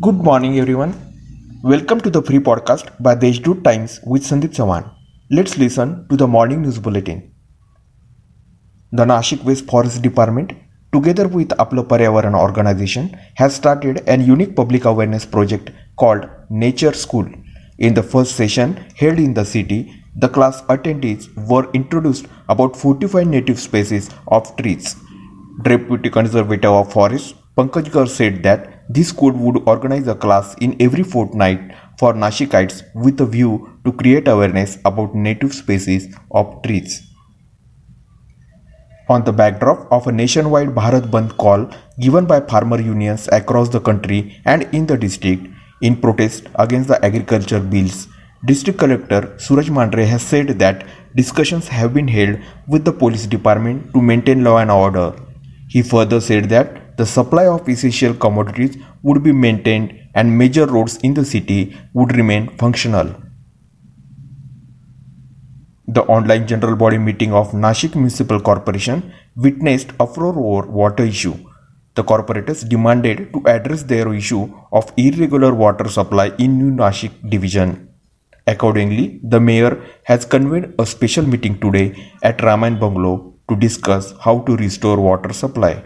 Good morning, everyone. Welcome to the free podcast by the Deshdoot Times with Sandeep Sawan. Let's listen to the morning news bulletin. The Nashik West Forest Department, together with Aplo Paryavaran organization, has started an unique public awareness project called Nature School. In the first session held in the city, the class attendees were introduced about 45 native species of trees. Deputy Conservator of Forests Pankaj Garg said that this school would organize a class in every fortnight for Nashikites with a view to create awareness about native species of trees. On the backdrop of a nationwide Bharat Bandh call given by farmer unions across the country and in the district in protest against the agriculture bills, District Collector Suraj Mandhare has said that discussions have been held with the police department to maintain law and order. He further said that the supply of essential commodities would be maintained and major roads in the city would remain functional. The online general body meeting of Nashik Municipal Corporation witnessed uproar over water issue. The corporators demanded to address their issue of irregular water supply in New Nashik division. Accordingly, the mayor has convened a special meeting today at Ramayan Bungalow to discuss how to restore water supply.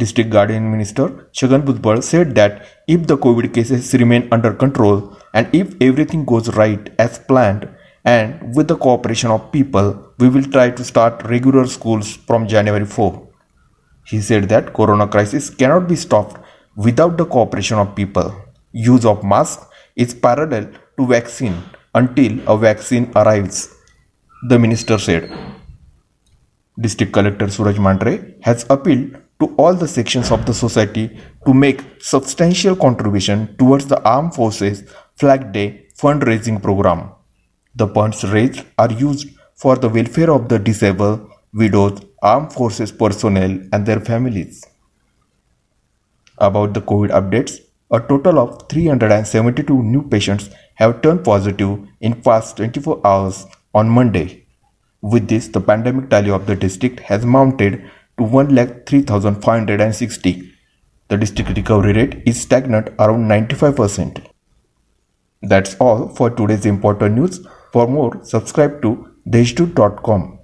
District Guardian Minister Chhagan Bhujbal said that if the COVID cases remain under control and if everything goes right as planned and with the cooperation of people, we will try to start regular schools from January 4. He said that corona crisis cannot be stopped without the cooperation of people. Use of masks is parallel to vaccine until a vaccine arrives, the minister said. District Collector Suraj Mandhare has appealed to all the sections of the society to make substantial contribution towards the Armed Forces Flag Day fundraising program. The funds raised are used for the welfare of the disabled, widows, armed forces personnel and their families. About the COVID updates, a total of 372 new patients have turned positive in past 24 hours on Monday. With this, the pandemic tally of the district has mounted to 1,03,560. The district recovery rate is stagnant around 95%. That's all for today's important news. For more, subscribe to deshdoot.com.